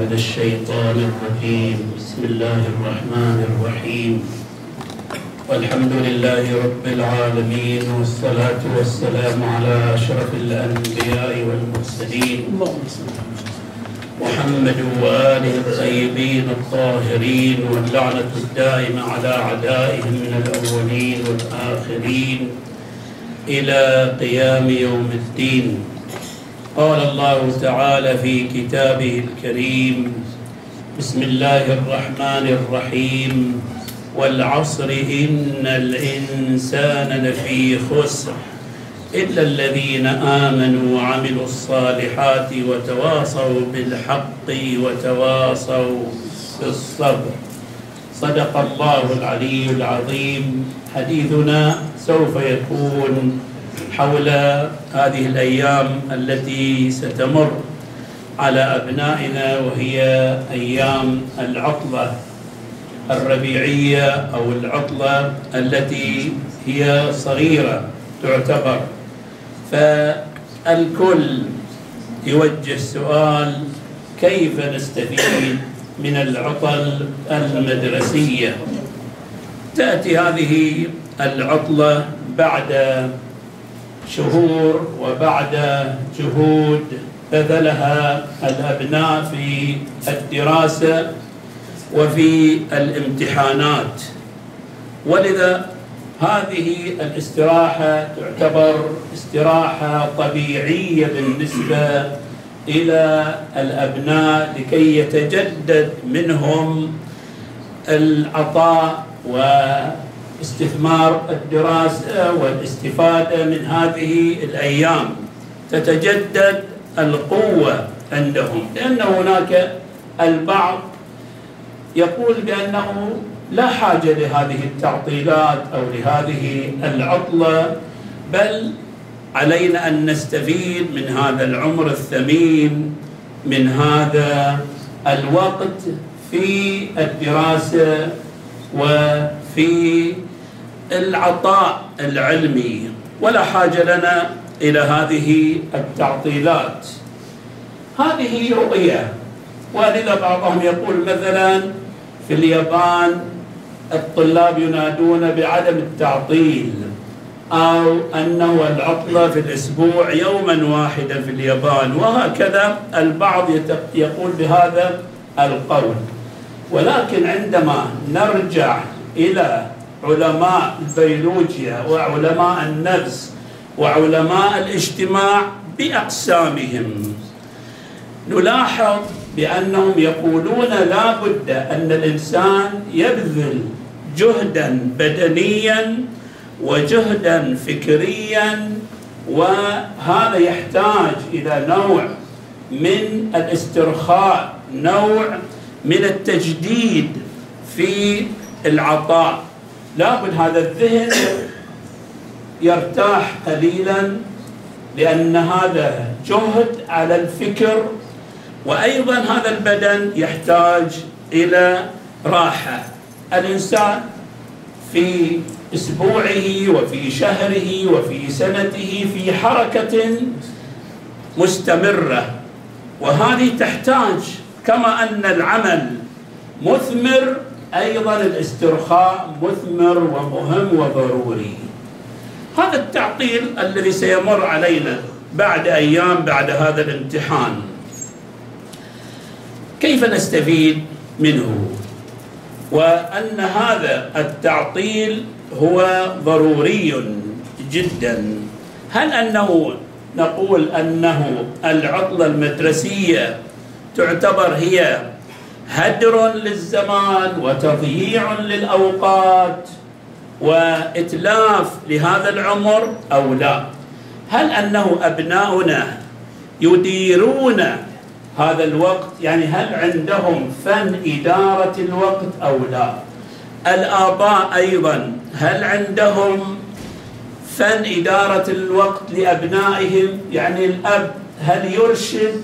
من الشيطان الرجيم. بسم الله الرحمن الرحيم. والحمد لله رب العالمين والصلاة والسلام على أشرف الأنبياء والمرسلين. محمد وآله الطيبين الطاهرين واللعنة الدائمة على أعدائهم من الأولين والآخرين إلى قيام يوم الدين. قال الله تعالى في كتابه الكريم بسم الله الرحمن الرحيم. والعصر إن الإنسان لفي خسر إلا الذين آمنوا وعملوا الصالحات وتواصوا بالحق وتواصوا بالصبر. صدق الله العلي العظيم. حديثنا سوف يكون حول هذه الأيام التي ستمر على أبنائنا وهي أيام العطلة الربيعية أو العطلة التي هي صغيرة تعتبر. فالكل يوجه السؤال كيف نستفيد من العطل المدرسية؟ تأتي هذه العطلة بعد شهور وبعد جهود بذلها الابناء في الدراسة وفي الامتحانات. ولذا هذه الاستراحة تعتبر استراحة طبيعية بالنسبة إلى الأبناء لكي يتجدد منهم العطاء و استثمار الدراسة والاستفادة من هذه الأيام. تتجدد القوة عندهم لأن هناك البعض يقول بأنه لا حاجة لهذه التعطيلات أو لهذه العطلة بل علينا أن نستفيد من هذا العمر الثمين من هذا الوقت في الدراسة وفي العطاء العلمي ولا حاجة لنا إلى هذه التعطيلات. هذه رؤية ولذا بعضهم يقول مثلا في اليابان الطلاب ينادون بعدم التعطيل أو أنه العطلة في الأسبوع يوما واحدا في اليابان وهكذا البعض يقول بهذا القول. ولكن عندما نرجع إلى علماء البيولوجيا وعلماء النفس وعلماء الاجتماع بأقسامهم. نلاحظ بأنهم يقولون لا بد أن الإنسان يبذل جهدا بدنيا وجهدا فكريا وهذا يحتاج إلى نوع من الاسترخاء نوع من التجديد في العطاء. لابد هذا الذهن يرتاح قليلا لأن هذا جهد على الفكر وأيضا هذا البدن يحتاج إلى راحة. الإنسان في أسبوعه وفي شهره وفي سنته في حركة مستمرة وهذه تحتاج كما أن العمل مثمر أيضا الاسترخاء مثمر ومهم وضروري. هذا التعطيل الذي سيمر علينا بعد أيام بعد هذا الامتحان. كيف نستفيد منه؟ وأن هذا التعطيل هو ضروري جدا. هل أنه نقول أنه العطلة المدرسية تعتبر هي هدر للزمان وتضييع للأوقات وإتلاف لهذا العمر أو لا. هل أنه أبناؤنا يديرون هذا الوقت؟ يعني هل عندهم فن إدارة الوقت أو لا؟ الآباء أيضا هل عندهم فن إدارة الوقت لأبنائهم؟ يعني الأب هل يرشد؟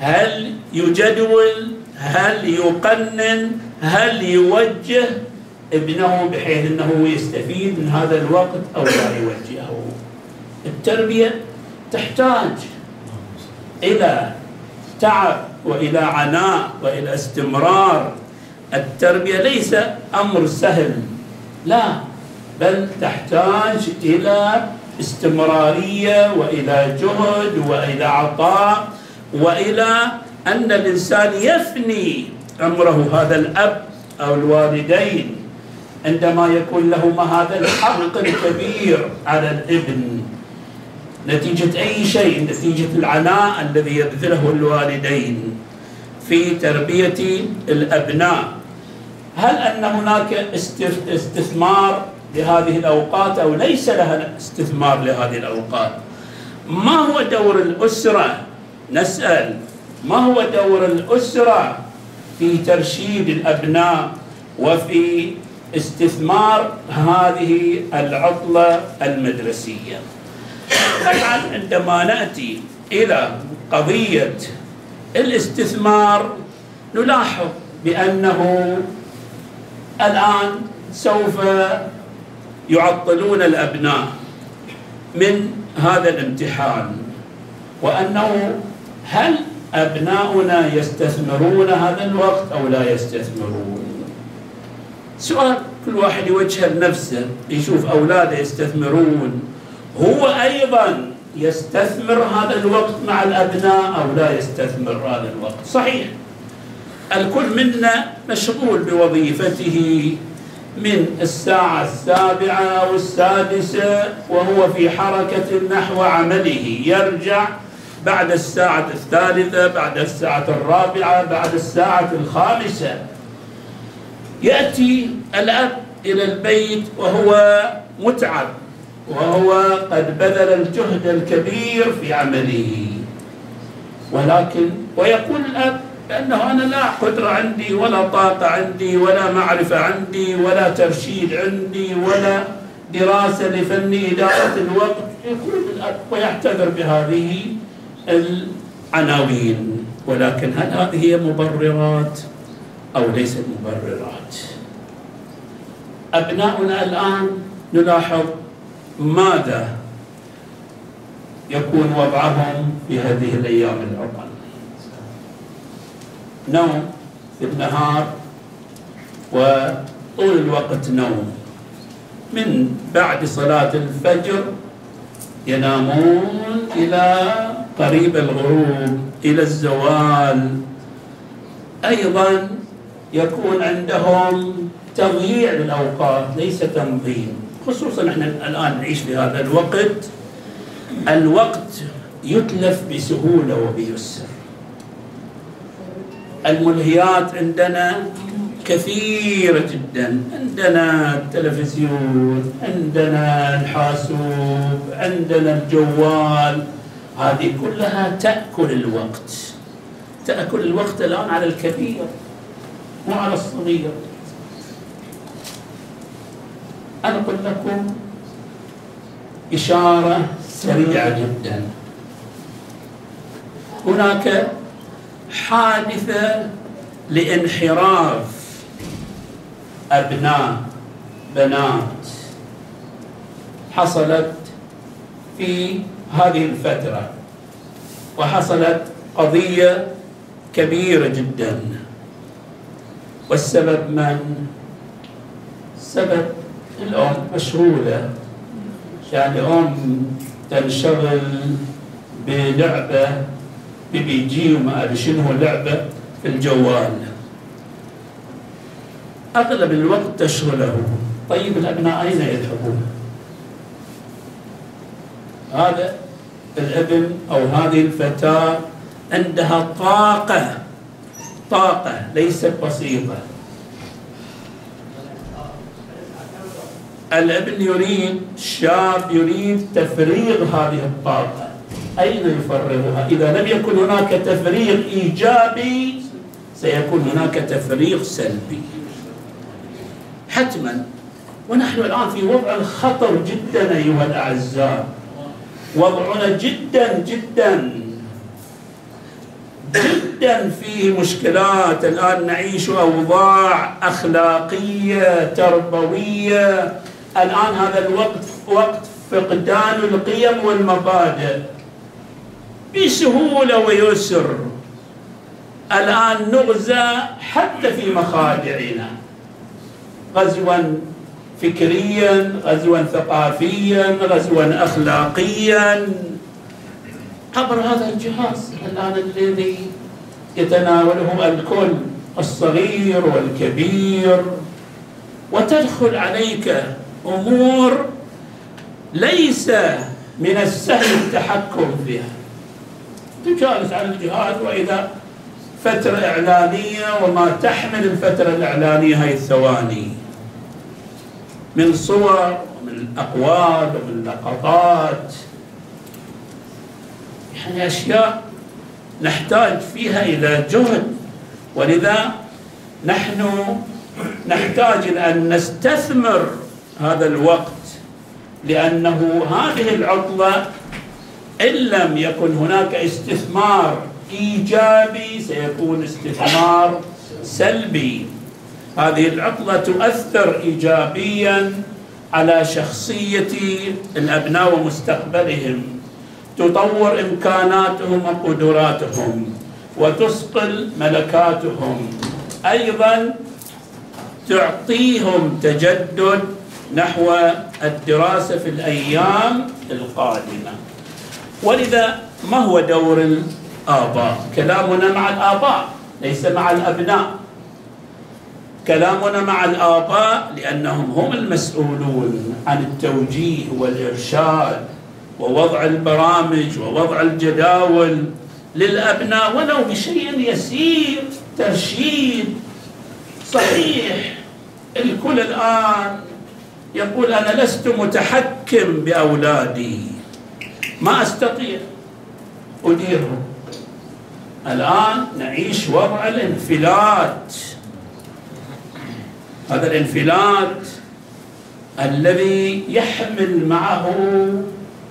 هل يجدول؟ هل يقنن؟ هل يوجه ابنه بحيث إنه يستفيد من هذا الوقت أو لا يوجهه؟ التربية تحتاج إلى تعب وإلى عناء وإلى استمرار. التربية ليس أمر سهل لا بل تحتاج إلى استمرارية وإلى جهد وإلى عطاء وإلى أن الإنسان يفني عمره هذا الأب أو الوالدين عندما يكون لهما هذا الحق الكبير على الابن. نتيجة أي شيء؟ نتيجة العناء الذي يبذله الوالدين في تربية الأبناء. هل أن هناك استثمار لهذه الأوقات أو ليس لها استثمار لهذه الأوقات؟ ما هو دور الأسرة؟ نسأل. ما هو دور الأسرة في ترشيد الأبناء وفي استثمار هذه العطلة المدرسية؟ طبعا عندما نأتي إلى قضية الاستثمار نلاحظ بأنه الآن سوف يعطلون الأبناء من هذا الامتحان وأنه هل أبناؤنا يستثمرون هذا الوقت أو لا يستثمرون؟ سؤال كل واحد يوجه لنفسه يشوف أولاده يستثمرون. هو أيضا يستثمر هذا الوقت مع الأبناء أو لا يستثمر هذا الوقت؟ صحيح. الكل منا مشغول بوظيفته من الساعة السابعة أو السادسة وهو في حركة نحو عمله يرجع بعد الساعة الثالثة بعد الساعة الرابعة بعد الساعة الخامسة. يأتي الأب إلى البيت وهو متعب وهو قد بذل الجهد الكبير في عمله. ولكن ويقول الأب بأنه أنا لا قدرة عندي ولا طاقة عندي ولا معرفة عندي ولا ترشيد عندي ولا دراسة لفن إدارة الوقت. يقول الأب ويعتذر بهذه العناوين ولكن هل هذه هي مبررات أو ليست مبررات؟ أبناؤنا الآن نلاحظ ماذا يكون وضعهم في هذه الأيام العطل نوم في النهار وطول الوقت نوم. من بعد صلاة الفجر ينامون إلى قريب الغروب إلى الزوال. أيضا يكون عندهم تضييع للأوقات ليس تنظيم. خصوصا إحنا الآن نعيش في هذا الوقت. الوقت يتلف بسهولة وبيسر. الملهيات عندنا كثيرة جدا. عندنا التلفزيون عندنا الحاسوب عندنا الجوال. هذه كلها تأكل الوقت. تأكل الوقت الآن على الكبير مو على الصغير. أنقل لكم إشارة سريعة جدا. هناك حادثة لانحراف أبناء بنات حصلت في هذه الفترة. وحصلت قضية كبيرة جدا والسبب من؟ سبب الأم مشغولة يعني أم تنشغل بلعبة بي جي وما أدري شنو لعبة في الجوال أغلب الوقت تشغله طيب الأبناء أين يذهبون؟ هذا الابن أو هذه الفتاة عندها طاقة طاقة ليست بسيطة الابن يريد شاب يريد تفريغ هذه الطاقة. أين يفرغها؟ إذا لم يكن هناك تفريغ إيجابي سيكون هناك تفريغ سلبي. حتما ونحن الآن في وضع خطر جدا أيها الأعزاء. وضعنا جدا جدا. جدا فيه مشكلات. الآن نعيش أوضاع أخلاقية تربوية. الآن هذا الوقت وقت فقدان القيم والمبادئ. بسهولة ويسر. الآن نغزى حتى في مخادعنا. غزوا فكريا غزوا ثقافيا غزوا أخلاقيا. عبر هذا الجهاز الآن الذي يتناوله الكل الصغير والكبير. وتدخل عليك أمور ليس من السهل التحكم فيها تجالس على الجهاز وإذا فترة إعلانية وما تحمل الفترة الإعلانية هاي الثواني. من صور ومن الأقوال ومن لقطات يعني أشياء نحتاج فيها إلى جهد. ولذا نحن نحتاج إلى أن نستثمر هذا الوقت لأنه هذه العطلة إن لم يكن هناك استثمار إيجابي سيكون استثمار سلبي. هذه العطلة تؤثر إيجابيا على شخصية الأبناء ومستقبلهم تطور إمكاناتهم وقدراتهم وتصقل ملكاتهم. أيضا تعطيهم تجدد نحو الدراسة في الأيام القادمة. ولذا ما هو دور الآباء؟ كلامنا مع الآباء ليس مع الأبناء. كلامنا مع الآباء لأنهم هم المسؤولون عن التوجيه والإرشاد ووضع البرامج ووضع الجداول للأبناء ولو بشيء يسير ترشيد صحيح. الكل الآن يقول أنا لست متحكم بأولادي. ما أستطيع. أديرهم. الآن نعيش وضع الانفلات. هذا الانفلات الذي يحمل معه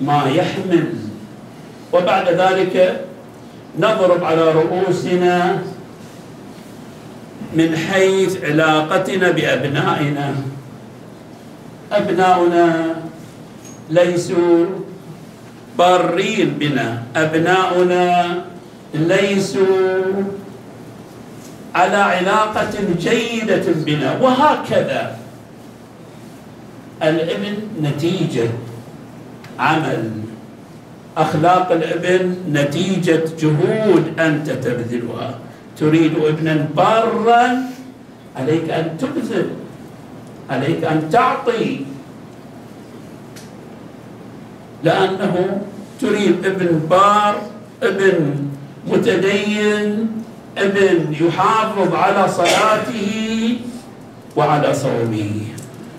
ما يحمل. وبعد ذلك نضرب على رؤوسنا من حيث علاقتنا بأبنائنا. أبناؤنا ليسوا بارين بنا. أبناؤنا ليسوا على علاقة جيدة بنا. وهكذا. الابن نتيجة عمل. أخلاق الابن نتيجة جهود أنت تبذلها. تريد ابنا بارا عليك أن تبذل. عليك أن تعطي. لأنه تريد ابن بار ابن متدين ابن يحافظ على صلاته وعلى صومه.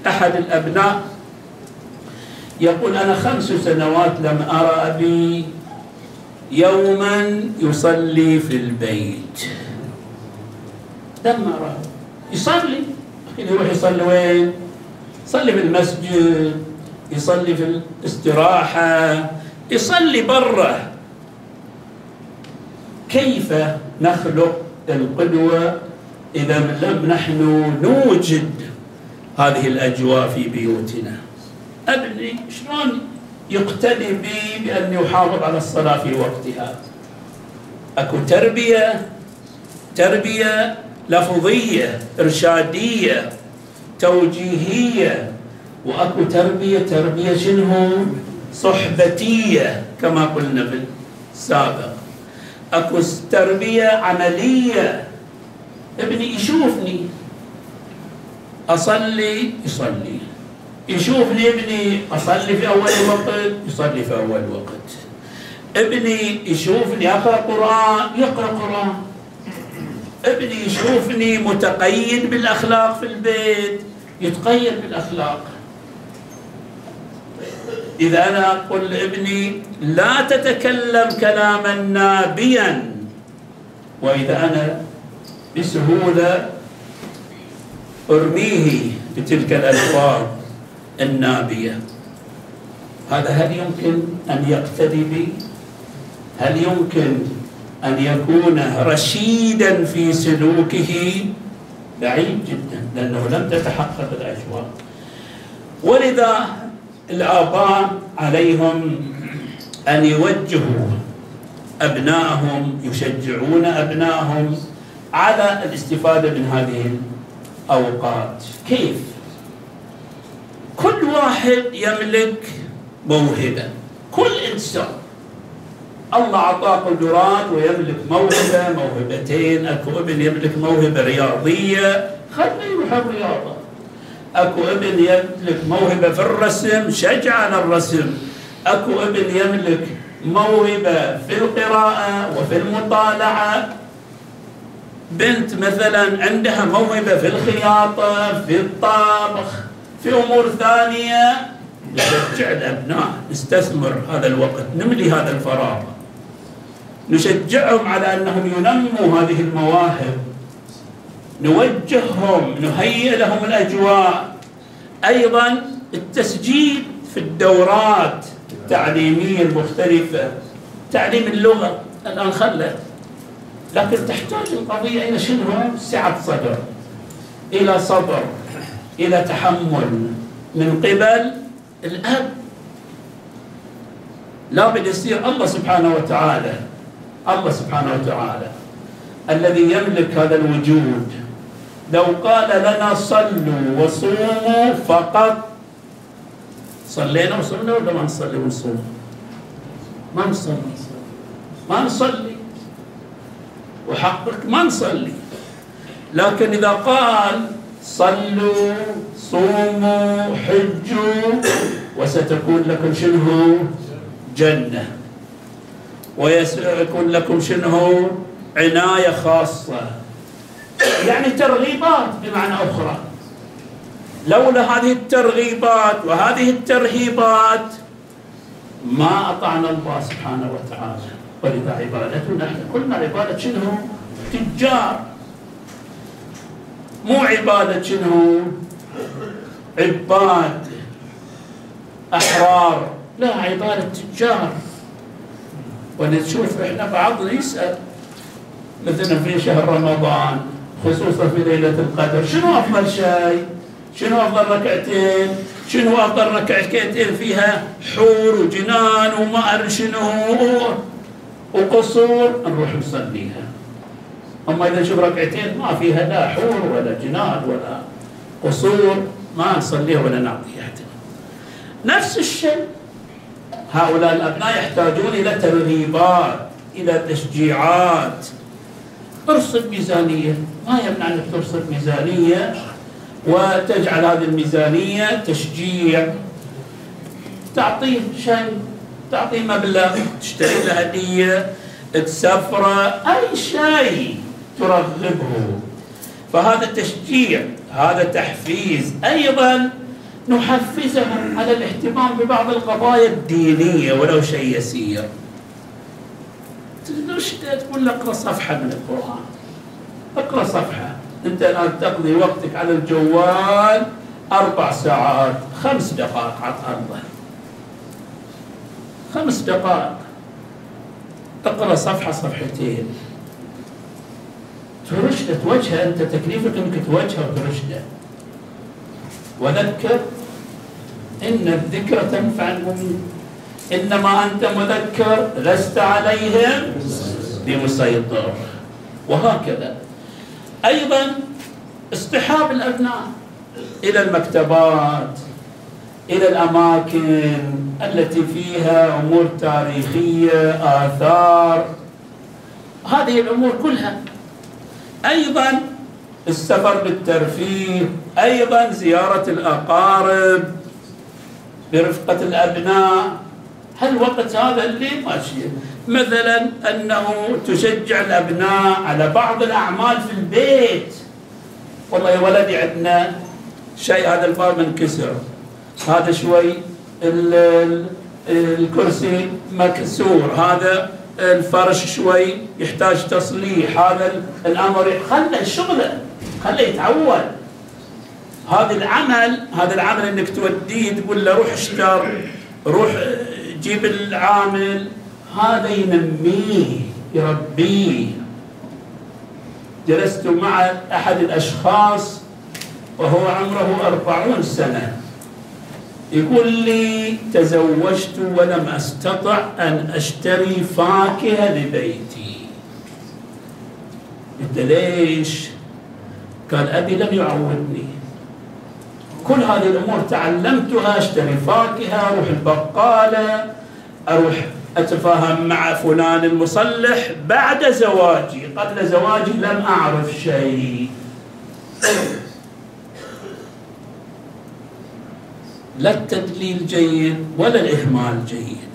أحد الأبناء يقول أنا خمس سنوات لم أرى أبي يوما يصلي في البيت. لم أرى. يصلي. يروح يصلي وين؟ يصلي في المسجد يصلي في الاستراحة يصلي برا. كيف نخلق القدوة. إذا لم نحن نوجد هذه الأجواء في بيوتنا. أبني شلون يقتدي بي بأن يحافظ على الصلاة في وقتها؟ أكو تربية تربية لفظية إرشادية توجيهية وأكو تربية تربية شنو؟ صحبتية كما قلنا في السابق أكو تربية عملية. ابني يشوفني. أصلي يصلي. يشوفني ابني أصلي في أول وقت يصلي في أول وقت. ابني يشوفني أقرأ قرآن يقرأ قرآن. ابني يشوفني متقيد بالأخلاق في البيت يتقيد بالأخلاق. إذا أنا أقول لابني لا تتكلم كلاما نابيا. وإذا أنا بسهولة أرميه بتلك الألفاظ النابية. هذا هل يمكن أن يقتدي بي؟ هل يمكن أن يكون رشيدا في سلوكه؟ بعيد جدا لأنه لم تتحقق الأجواء. ولذا الآباء عليهم أن يوجهوا أبنائهم يشجعون أبنائهم على الاستفادة من هذه الأوقات. كيف؟ كل واحد يملك موهبة. كل إنسان. الله أعطاه قدرات ويملك موهبة موهبتين. أكو ابن يملك موهبة رياضية. خليه يروح الرياضة. أكو ابن يملك موهبة في الرسم شجع على الرسم. أكو ابن يملك موهبة في القراءة وفي المطالعة. بنت مثلا عندها موهبة في الخياطة في الطبخ في أمور ثانية. نشجع الأبناء نستثمر هذا الوقت نملي هذا الفراغ. نشجعهم على أنهم ينموا هذه المواهب. نوجههم نهيئ لهم الأجواء. أيضا التسجيل في الدورات التعليمية المختلفة تعليم اللغة الآن خلت لكن تحتاج القضية إلى شنو؟ سعة صدر إلى صبر إلى تحمل. من قبل الأب لابد يصير الله سبحانه وتعالى الله سبحانه وتعالى الذي يملك هذا الوجود. لو قال لنا صلوا وصوموا فقط صلينا وصلنا ولا ما نصلي ونصوم؟ ما نصلي. ما نصلي. وحقك ما نصلي. لكن إذا قال صلوا صوموا حجوا وستكون لكم شنو؟ جنة. ويكون لكم شنو؟ عناية خاصة. يعني ترغيبات بمعنى أخرى. لولا هذه الترغيبات وهذه الترهيبات ما أطعنا الله سبحانه وتعالى. ولذا عبادتنا إحنا كلنا عبادة شنو؟ تجار. مو عبادة شنو؟ عباد أحرار. لا عبادة تجار. ونشوف إحنا بعضنا يسأل. مثلا في شهر رمضان خصوصا في ليلة القدر. شنو أفضل شيء؟ شنو أفضل ركعتين؟ شنو أفضل ركعتين فيها حور وجنان وما أدري شنو وقصور؟ نروح نصليها. أما إذا نشوف ركعتين ما فيها لا حور ولا جنان ولا قصور ما نصليها ولا نعطيها. نفس الشيء هؤلاء الأبناء يحتاجون إلى ترغيبات إلى تشجيعات. ارصد ميزانية. ما يمنع أنك ترصد ميزانية وتجعل هذه الميزانية تشجيع. تعطيه شيء تعطيه مبلغ تشتري له هدية تسفره أي شيء ترغبه. فهذا تشجيع هذا تحفيز. أيضا نحفزهم على الاهتمام ببعض القضايا الدينية ولو شيء يسير. تقول له أقرأ صفحة من القرآن. أقرأ صفحة. أنت الآن تقضي وقتك على الجوال أربع ساعات خمس دقائق على الله خمس دقائق. أقرأ صفحة صفحتين. ترشده توجهه أنت تكليفك انك توجهه وترشده وذكر إن الذكر تنفع المؤمنين. إنما أنت مذكر لست عليهم. بمسيطر وهكذا. أيضا اصطحاب الأبناء إلى المكتبات إلى الأماكن التي فيها أمور تاريخية آثار. هذه الأمور كلها. أيضا السفر بالترفيه أيضا زيارة الأقارب برفقة الأبناء. هالوقت هذا اللي ماشي؟ مثلا أنه تشجع الأبناء على بعض الأعمال في البيت. والله يا ولدي عندنا شيء هذا الباب منكسر. هذا شوي الكرسي مكسور. هذا الفرش شوي يحتاج تصليح. هذا الأمر خله شغله خله يتعود هذا العمل هذا العمل إنك توديه تقول له روح اشتر روح جيب العامل هذا ينميه يربيه جلست مع أحد الأشخاص وهو عمره أربعون سنة. يقول لي تزوجت ولم أستطع أن أشتري فاكهة لبيتي. قلت ليش؟ قال أبي لم يعودني كل هذه الأمور تعلمتها اشتري فاكهة أروح البقالة أروح أتفاهم مع فلان المصلح بعد زواجي. قبل زواجي لم أعرف شيء. لا التدليل جيد ولا الإهمال جيد.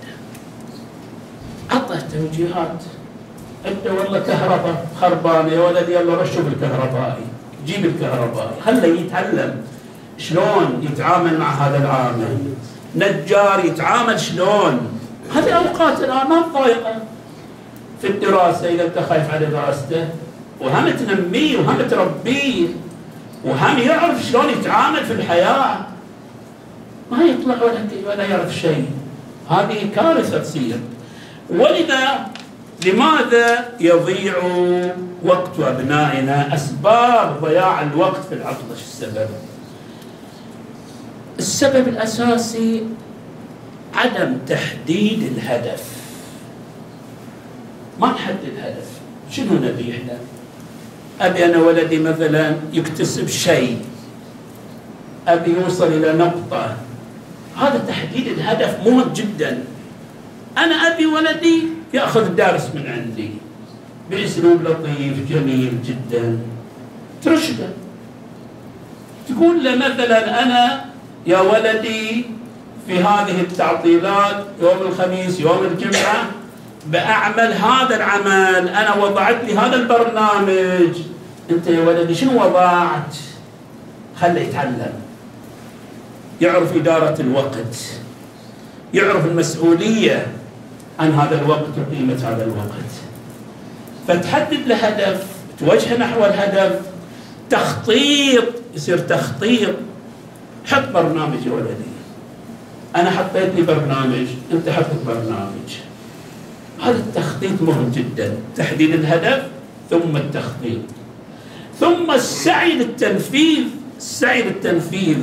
أعطه توجيهات أنت والله كهرباء خربانة يا ولد يلا رشوا بالكهربائي. جيب الكهربائي. خله يتعلم. شلون يتعامل مع هذا العامل نجار يتعامل شلون؟ هذه أوقات الآن ما ضايقة في الدراسة إذا أنت خايف على دراسته وهم تنميه وهم تربيه وهم يعرف شلون يتعامل في الحياة. ما يطلع ولا ولا يعرف شيء. هذه كارثة تصير. ولذا لماذا يضيع وقت أبنائنا أسباب ضياع الوقت في العطلة؟ شو السبب؟ السبب الأساسي عدم تحديد الهدف. ما نحدد هدف؟ شنو نبي إحنا؟ أبي أنا ولدي مثلا يكتسب شيء. أبي يوصل إلى نقطة. هذا تحديد الهدف مهم جدا. أنا أبي ولدي يأخذ درس من عندي. بأسلوب لطيف جميل جدا. ترشده. تقول له مثلا أنا يا ولدي في هذه التعطيلات يوم الخميس يوم الجمعة بأعمل هذا العمل. أنا وضعت لي هذا البرنامج. أنت يا ولدي شنو وضعت؟ خله يتعلم. يعرف إدارة الوقت. يعرف المسؤولية عن هذا الوقت وقيمة هذا الوقت. فتحدد له هدف توجهه نحو الهدف. تخطيط يصير تخطيط. حط برنامج يا ولدي. أنا حطيت لي برنامج أنت حط برنامج. هذا التخطيط مهم جدا. تحديد الهدف ثم التخطيط. ثم السعي للتنفيذ السعي للتنفيذ.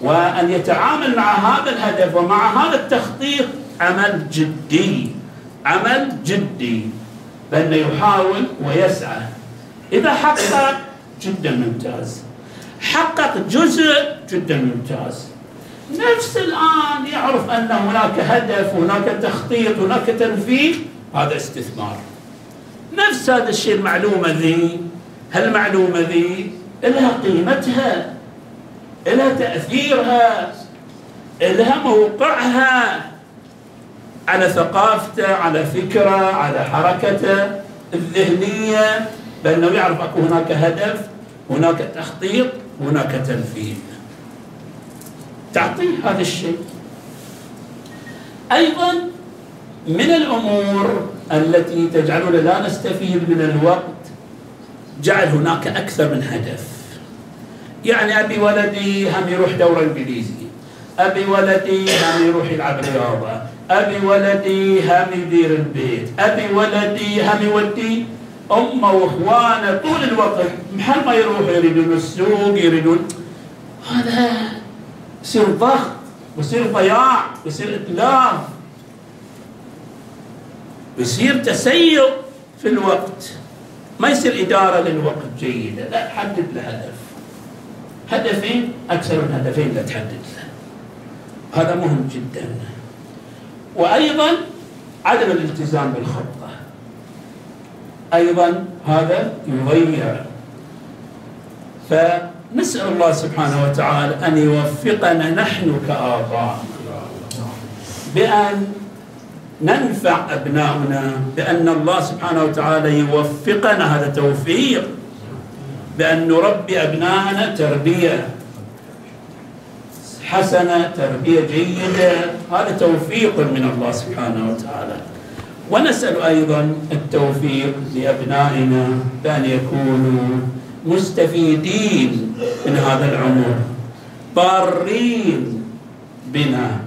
وأن يتعامل مع هذا الهدف ومع هذا التخطيط عمل جدي. عمل جدي. بأنه يحاول ويسعى. إذا حقق جدا ممتاز. حقق جزء جدا ممتاز. نفس الآن يعرف أن هناك هدف هناك تخطيط هناك تنفيذ هذا استثمار. نفس هذا الشيء المعلومة ذي. هالمعلومة ذي لها قيمتها لها تأثيرها لها موقعها على ثقافته على فكره على حركته الذهنية. بأنه يعرف أكو هناك هدف هناك تخطيط. هناك تنفيذ. تعطيه هذا الشيء. أيضا من الأمور التي تجعلنا لا نستفيد من الوقت جعل هناك أكثر من هدف. يعني أبي ولدي هم يروح دورة انجليزي أبي ولدي هم يروح يلعب رياضة أبي ولدي هم يدير البيت أبي ولدي هم يودي امه واخوانه طول الوقت محل ما يروحوا يريدون السوق يريدون. هذا يصير ضغط ويصير ضياع ويصير اتلاف ويصير تسيب في الوقت. ما يصير إدارة للوقت جيدة لا حدد له هدف هدفين أكثر من هدفين لا تحدد. هذا مهم جدا. وأيضا عدم الالتزام بالخطة أيضا هذا يضيع. فنسأل الله سبحانه وتعالى أن يوفقنا نحن كآباء بأن ننفع أبناؤنا بأن الله سبحانه وتعالى يوفقنا هذا توفيق بأن نربي أبناءنا تربية حسنة تربية جيدة هذا توفيق من الله سبحانه وتعالى. ونسأل أيضا التوفيق لأبنائنا بأن يكونوا مستفيدين من هذا العمر بارين بنا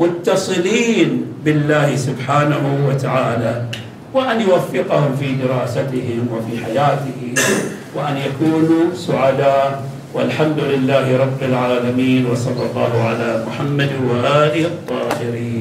متصلين بالله سبحانه وتعالى وأن يوفقهم في دراستهم وفي حياتهم وأن يكونوا سعداء. والحمد لله رب العالمين وصلى الله على محمد وآله الطاهرين.